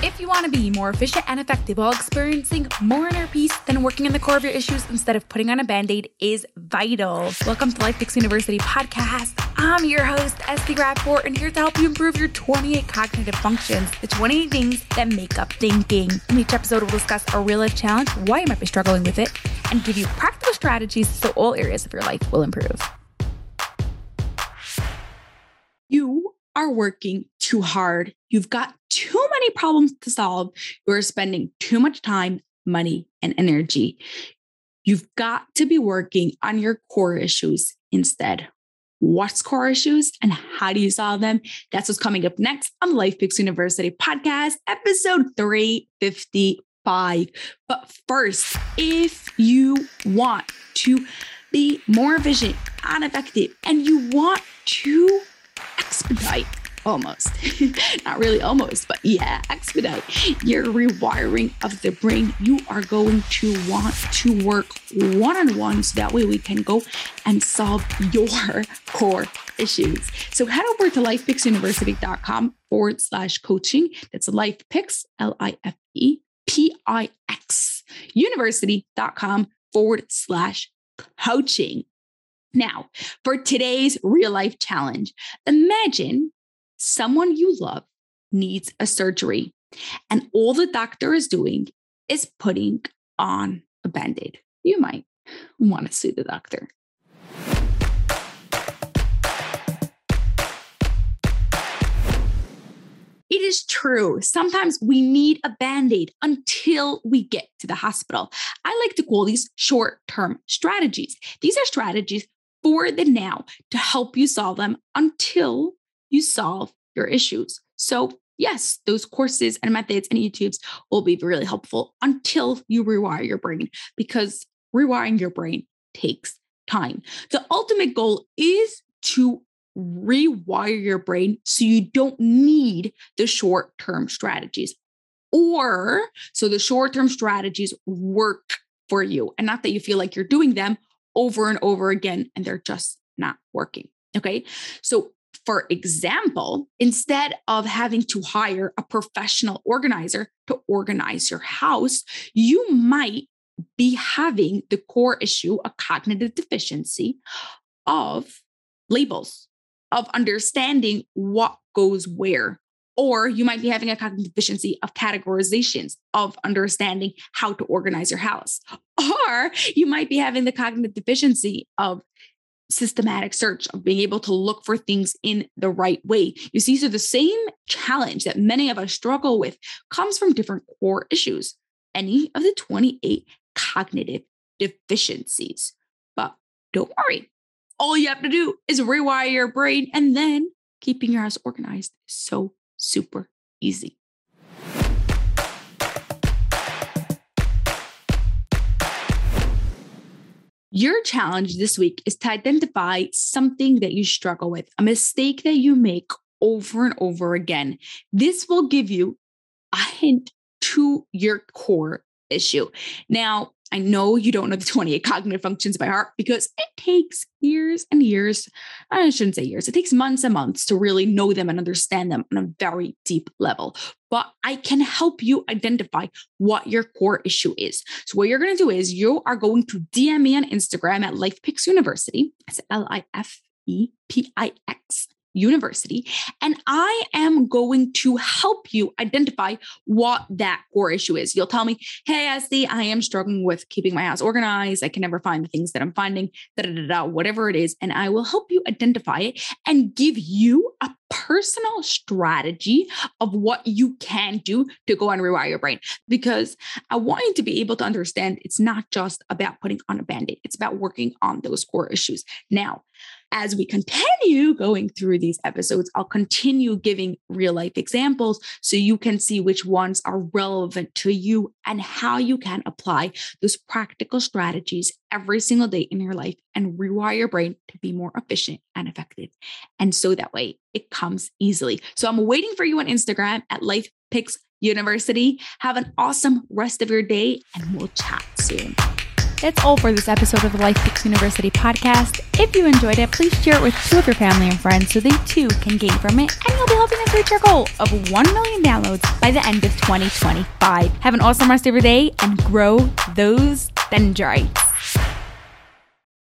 If you want to be more efficient and effective while experiencing more inner peace, then working on the core of your issues instead of putting on a band aid is vital. Welcome to Life Pix University podcast. I'm your host, Esty Rapport, and here to help you improve your 28 cognitive functions, the 28 things that make up thinking. In each episode, we'll discuss a real life challenge, why you might be struggling with it, and give you practical strategies so all areas of your life will improve. You are working too hard. You've got too many problems to solve. You're spending too much time, money, and energy. You've got to be working on your core issues instead. What's core issues and how do you solve them? That's what's coming up next on Life Pix University podcast, episode 355. But first, if you want to be more efficient and effective and you want to expedite almost, not really almost, but yeah, expedite your rewiring of the brain. You are going to want to work one on one so that way we can go and solve your core issues. So head over to lifepixuniversity.com forward slash coaching. That's lifepix, L I F E P I X, university.com forward slash coaching. Now, for today's real life challenge, imagine someone you love needs a surgery, and all the doctor is doing is putting on a band aid. You might want to see the doctor. It is true. Sometimes we need a band aid until we get to the hospital. I like to call these short term strategies. These are strategies for the now to help you solve them until you solve your issues. So, yes, those courses and methods and YouTubes will be really helpful until you rewire your brain because rewiring your brain takes time. The ultimate goal is to rewire your brain so you don't need the short term strategies. Or so the short term strategies work for you and not that you feel like you're doing them over and over again and they're just not working. Okay. So for example, instead of having to hire a professional organizer to organize your house, you might be having the core issue, a cognitive deficiency of labels, of understanding what goes where. Or you might be having a cognitive deficiency of categorizations, of understanding how to organize your house. Or you might be having the cognitive deficiency of systematic search of being able to look for things in the right way. You see, so the same challenge that many of us struggle with comes from different core issues, any of the 28 cognitive deficiencies. But don't worry, all you have to do is rewire your brain, and then keeping your house organized is so super easy. Your challenge this week is to identify something that you struggle with, a mistake that you make over and over again. This will give you a hint to your core issue. Now, I know you don't know the 28 cognitive functions by heart because it takes years and years. I shouldn't say years, it takes months and months to really know them and understand them on a very deep level. But I can help you identify what your core issue is. So, what you're going to do is you are going to DM me on Instagram at LifePix University. That's L I F E P I X University. And I am going to help you identify what that core issue is. You'll tell me, hey, Esty, I am struggling with keeping my house organized. I can never find the things that I'm finding, da da da da, whatever it is. And I will help you identify it and give you a personal strategy of what you can do to go and rewire your brain. Because I want you to be able to understand it's not just about putting on a band aid, it's about working on those core issues. Now, as we continue going through these episodes, I'll continue giving real life examples so you can see which ones are relevant to you and how you can apply those practical strategies every single day in your life and rewire your brain to be more efficient and effective. And so that way it comes easily. So I'm waiting for you on Instagram at Life Pix University. Have an awesome rest of your day and we'll chat soon. that's all for this episode of the Life Pix University podcast. If you enjoyed it, please share it with two of your family and friends so they too can gain from it, and you'll be helping us reach our goal of 1 million downloads by the end of 2025. Have an awesome rest of your day and grow those dendrites.